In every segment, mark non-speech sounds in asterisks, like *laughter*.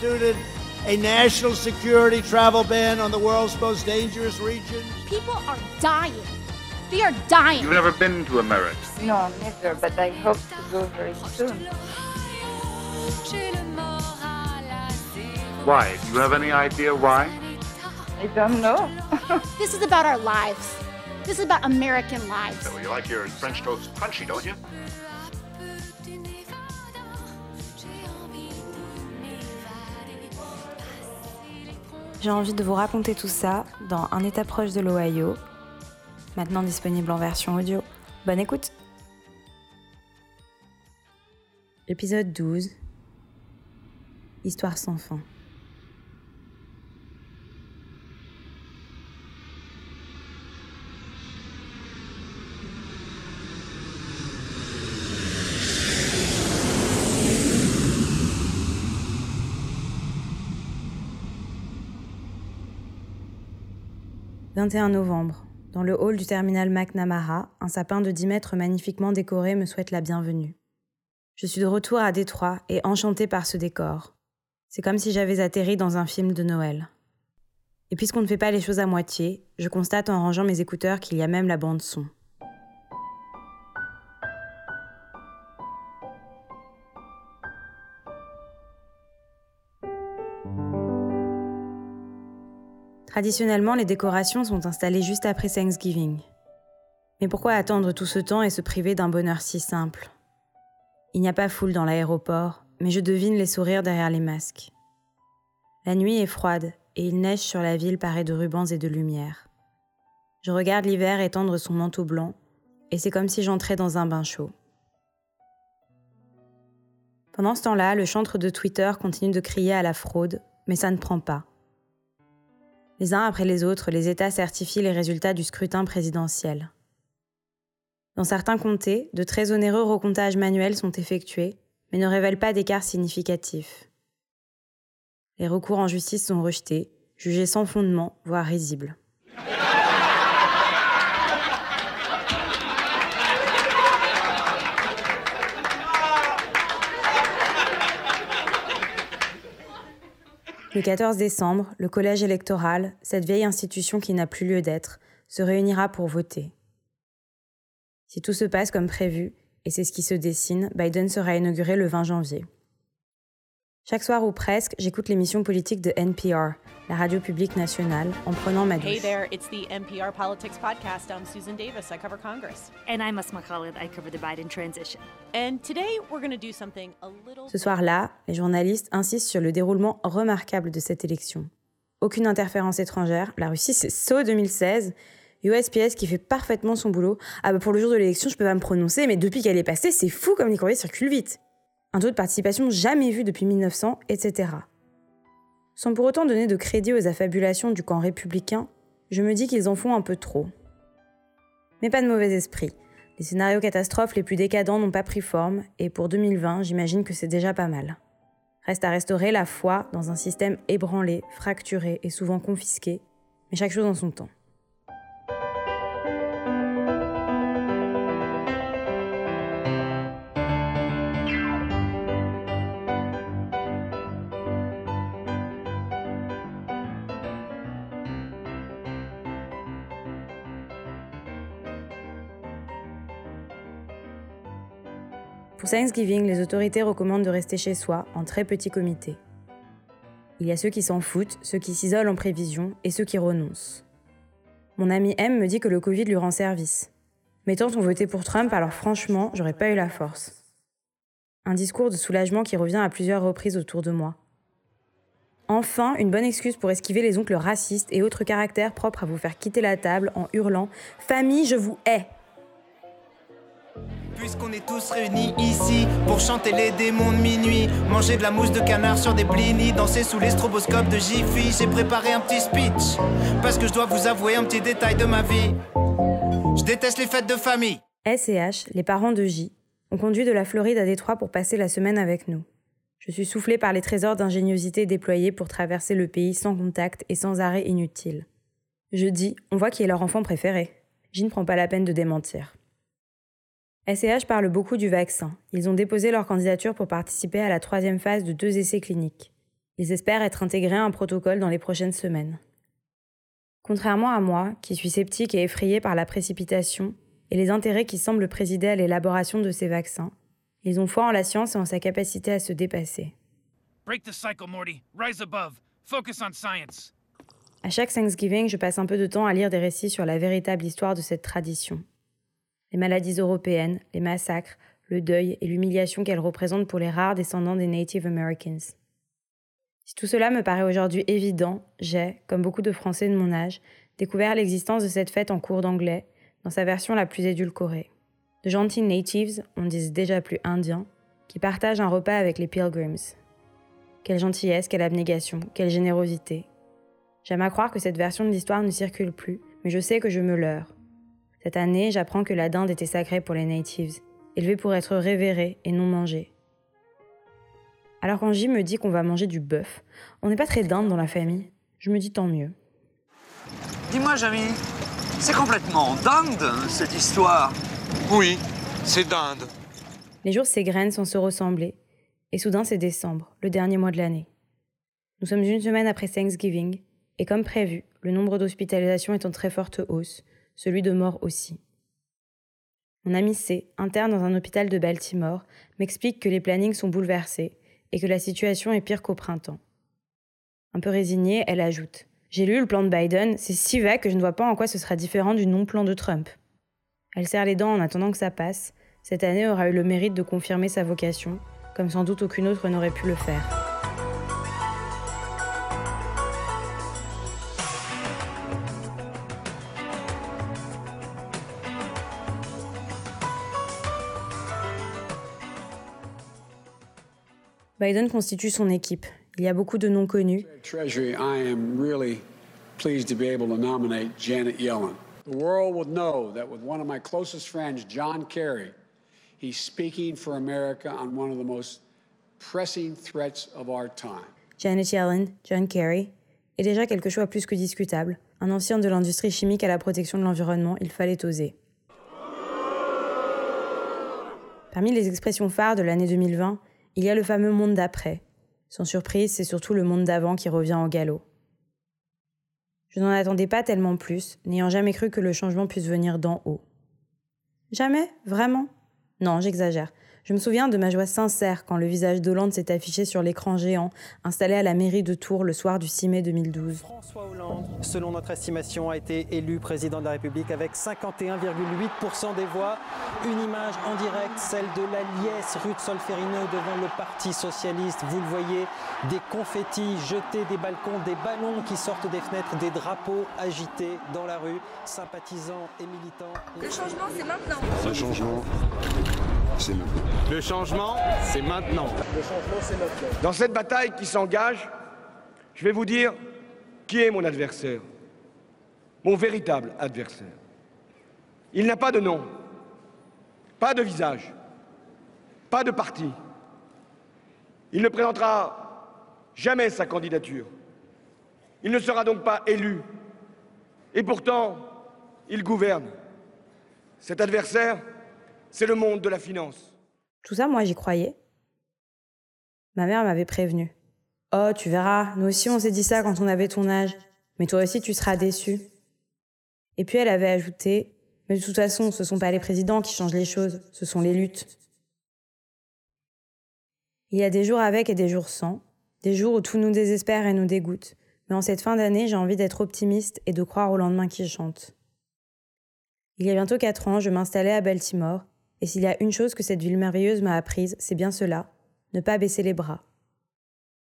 instituted a national security travel ban on the world's most dangerous region. People are dying. They are dying. You've never been to America? No, never, but I hope to go very soon. Why? Do you have any idea why? I don't know. *laughs* This is about our lives. This is about American lives. Well, you like your French toast crunchy, don't you? J'ai envie de vous raconter tout ça dans Un état proche de l'Ohio, maintenant disponible en version audio. Bonne écoute Épisode 12 Histoire sans fin. « 21 novembre. Dans le hall du terminal McNamara, un sapin de 10 mètres magnifiquement décoré me souhaite la bienvenue. Je suis de retour à Détroit et enchantée par ce décor. C'est comme si j'avais atterri dans un film de Noël. Et puisqu'on ne fait pas les choses à moitié, je constate en rangeant mes écouteurs qu'il y a même la bande son. Traditionnellement, les décorations sont installées juste après Thanksgiving. Mais pourquoi attendre tout ce temps et se priver d'un bonheur si simple? Il n'y a pas foule dans l'aéroport, mais je devine les sourires derrière les masques. La nuit est froide et il neige sur la ville parée de rubans et de lumière. Je regarde l'hiver étendre son manteau blanc et c'est comme si j'entrais dans un bain chaud. Pendant ce temps-là, le chantre de Twitter continue de crier à la fraude, mais ça ne prend pas. Les uns après les autres, les États certifient les résultats du scrutin présidentiel. Dans certains comtés, de très onéreux recomptages manuels sont effectués, mais ne révèlent pas d'écart significatif. Les recours en justice sont rejetés, jugés sans fondement, voire risibles. Le 14 décembre, le collège électoral, cette vieille institution qui n'a plus lieu d'être, se réunira pour voter. Si tout se passe comme prévu, et c'est ce qui se dessine, Biden sera inauguré le 20 janvier. Chaque soir ou presque, j'écoute l'émission politique de NPR, la radio publique nationale, en prenant ma douche. Hey there, it's the NPR Politics Podcast. I'm Susan Davis. I cover Congress. And I'm Asma Khalid. I cover the Biden transition. And today we're going to do something a little. Ce soir-là, les journalistes insistent sur le déroulement remarquable de cette élection. Aucune interférence étrangère, la Russie c'est saut 2016, USPS qui fait parfaitement son boulot. Ah bah pour le jour de l'élection, je peux pas me prononcer, mais depuis qu'elle est passée, c'est fou comme les courriers circulent vite un taux de participation jamais vu depuis 1900, etc. Sans pour autant donner de crédit aux affabulations du camp républicain, je me dis qu'ils en font un peu trop. Mais pas de mauvais esprit. Les scénarios catastrophes les plus décadents n'ont pas pris forme, et pour 2020, j'imagine que c'est déjà pas mal. Reste à restaurer la foi dans un système ébranlé, fracturé et souvent confisqué, mais chaque chose en son temps. Pour Thanksgiving, les autorités recommandent de rester chez soi en très petit comité. Il y a ceux qui s'en foutent, ceux qui s'isolent en prévision et ceux qui renoncent. Mon ami M me dit que le Covid lui rend service. Mes tantes ont voté pour Trump, alors franchement, j'aurais pas eu la force. Un discours de soulagement qui revient à plusieurs reprises autour de moi. Enfin, une bonne excuse pour esquiver les oncles racistes et autres caractères propres à vous faire quitter la table en hurlant Famille, je vous hais Puisqu'on est tous réunis ici pour chanter les démons de minuit, manger de la mousse de canard sur des blinis, danser sous les stroboscopes de Jiffy, j'ai préparé un petit speech parce que je dois vous avouer un petit détail de ma vie. Je déteste les fêtes de famille. S et H, les parents de J, ont conduit de la Floride à Détroit pour passer la semaine avec nous. Je suis soufflée par les trésors d'ingéniosité déployés pour traverser le pays sans contact et sans arrêt inutile. Je dis, on voit qui est leur enfant préféré. J ne prend pas la peine de démentir. SCH parle beaucoup du vaccin. Ils ont déposé leur candidature pour participer à la troisième phase de deux essais cliniques. Ils espèrent être intégrés à un protocole dans les prochaines semaines. Contrairement à moi, qui suis sceptique et effrayé par la précipitation et les intérêts qui semblent présider à l'élaboration de ces vaccins, ils ont foi en la science et en sa capacité à se dépasser. Break the cycle, Morty. Rise above. Focus on science. À chaque Thanksgiving, je passe un peu de temps à lire des récits sur la véritable histoire de cette tradition. Les maladies européennes, les massacres, le deuil et l'humiliation qu'elles représentent pour les rares descendants des Native Americans. Si tout cela me paraît aujourd'hui évident, j'ai, comme beaucoup de Français de mon âge, découvert l'existence de cette fête en cours d'anglais, dans sa version la plus édulcorée. De gentils natives, on dit déjà plus indiens, qui partagent un repas avec les pilgrims. Quelle gentillesse, quelle abnégation, quelle générosité. J'aime à croire que cette version de l'histoire ne circule plus, mais je sais que je me leurre. Cette année, j'apprends que la dinde était sacrée pour les natives, élevée pour être révérée et non mangée. Alors quand J me dit qu'on va manger du bœuf, on n'est pas très dinde dans la famille. Je me dis tant mieux. Dis-moi, Jamy, c'est complètement dinde, cette histoire. Oui, c'est dinde. Les jours s'égrènent sans se ressembler, et soudain c'est décembre, le dernier mois de l'année. Nous sommes une semaine après Thanksgiving, et comme prévu, le nombre d'hospitalisations est en très forte hausse, celui de morts aussi. Mon ami C, interne dans un hôpital de Baltimore, m'explique que les plannings sont bouleversés et que la situation est pire qu'au printemps. Un peu résignée, elle ajoute J'ai lu le plan de Biden, c'est si vague que je ne vois pas en quoi ce sera différent du non-plan de Trump. Elle serre les dents en attendant que ça passe. Cette année aura eu le mérite de confirmer sa vocation, comme sans doute aucune autre n'aurait pu le faire. Biden constitue son équipe. Il y a beaucoup de noms connus. Treasury, I am really pleased to be able to nominate Janet Yellen. The world will know that with one of my closest friends, John Kerry, he's speaking for America on one of the most pressing threats of our time. Janet Yellen, John Kerry, est déjà quelque chose de plus que discutable. Un ancien de l'industrie chimique à la protection de l'environnement, il fallait oser. Parmi les expressions phares de l'année 2020, il y a le fameux monde d'après. Sans surprise, c'est surtout le monde d'avant qui revient au galop. Je n'en attendais pas tellement plus, n'ayant jamais cru que le changement puisse venir d'en haut. Jamais? Vraiment? Non, j'exagère. Je me souviens de ma joie sincère quand le visage d'Hollande s'est affiché sur l'écran géant installé à la mairie de Tours le soir du 6 mai 2012. François Hollande, selon notre estimation, a été élu président de la République avec 51,8% des voix. Une image en direct, celle de la liesse rue de Solferino devant le Parti socialiste. Vous le voyez, des confettis jetés des balcons, des ballons qui sortent des fenêtres, des drapeaux agités dans la rue, sympathisants et militants. Le changement, c'est maintenant. Le changement, c'est maintenant. Le changement, c'est maintenant. Le changement, c'est maintenant. Dans cette bataille qui s'engage, je vais vous dire qui est mon adversaire. Mon véritable adversaire. Il n'a pas de nom, pas de visage, pas de parti. Il ne présentera jamais sa candidature. Il ne sera donc pas élu. Et pourtant, il gouverne. Cet adversaire, c'est le monde de la finance. Tout ça, moi, j'y croyais. Ma mère m'avait prévenu. Oh, tu verras, nous aussi on s'est dit ça quand on avait ton âge. Mais toi aussi tu seras déçu. Et puis elle avait ajouté Mais de toute façon, ce sont pas les présidents qui changent les choses, ce sont les luttes. Il y a des jours avec et des jours sans, des jours où tout nous désespère et nous dégoûte. Mais en cette fin d'année, j'ai envie d'être optimiste et de croire au lendemain qui chante. Il y a bientôt quatre ans, je m'installais à Baltimore et s'il y a une chose que cette ville merveilleuse m'a apprise, c'est bien cela, ne pas baisser les bras.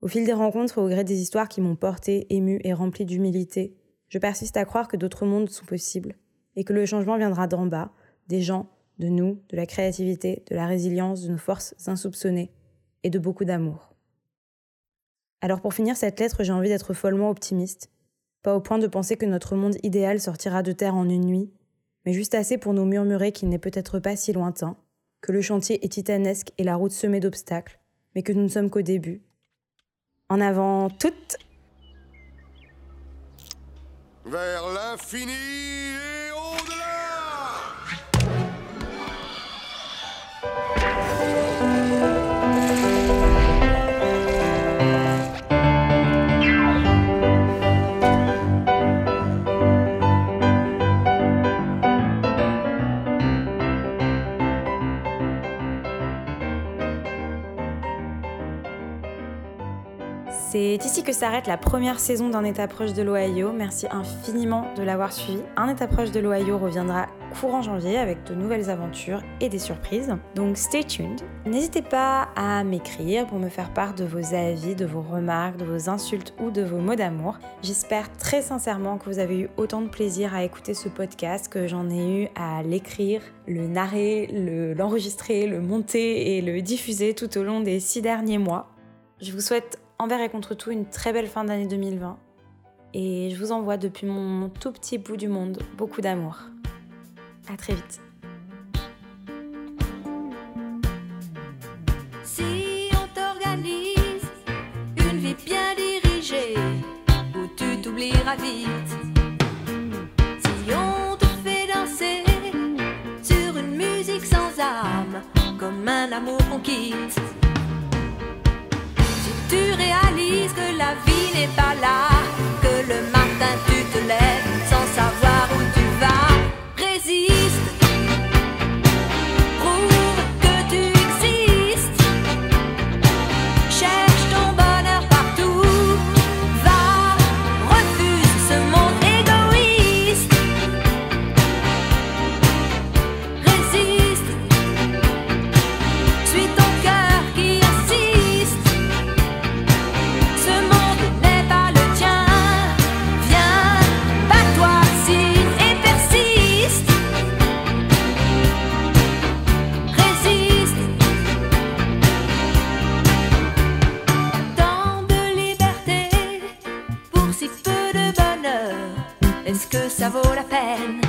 Au fil des rencontres et au gré des histoires qui m'ont porté, ému et rempli d'humilité, je persiste à croire que d'autres mondes sont possibles, et que le changement viendra d'en bas, des gens, de nous, de la créativité, de la résilience, de nos forces insoupçonnées, et de beaucoup d'amour. Alors pour finir cette lettre, j'ai envie d'être follement optimiste, pas au point de penser que notre monde idéal sortira de terre en une nuit, mais juste assez pour nous murmurer qu'il n'est peut-être pas si lointain, que le chantier est titanesque et la route semée d'obstacles, mais que nous ne sommes qu'au début. En avant toutes Vers l'infini Que s'arrête la première saison d'un État proche de l'Ohio. Merci infiniment de l'avoir suivi. Un État proche de l'Ohio reviendra courant janvier avec de nouvelles aventures et des surprises. Donc stay tuned. N'hésitez pas à m'écrire pour me faire part de vos avis, de vos remarques, de vos insultes ou de vos mots d'amour. J'espère très sincèrement que vous avez eu autant de plaisir à écouter ce podcast que j'en ai eu à l'écrire, le narrer, l'enregistrer, le, le monter et le diffuser tout au long des six derniers mois. Je vous souhaite envers et contre tout une très belle fin d'année 2020 et je vous envoie depuis mon tout petit bout du monde beaucoup d'amour. À très vite. Si on t'organise une vie bien dirigée, où tu t'oublieras vite. Si on te fait danser sur une musique sans âme, comme un amour qu'on quitte. Tu réalises que la vie n'est pas là, que le matin tu te lèves liberté pour si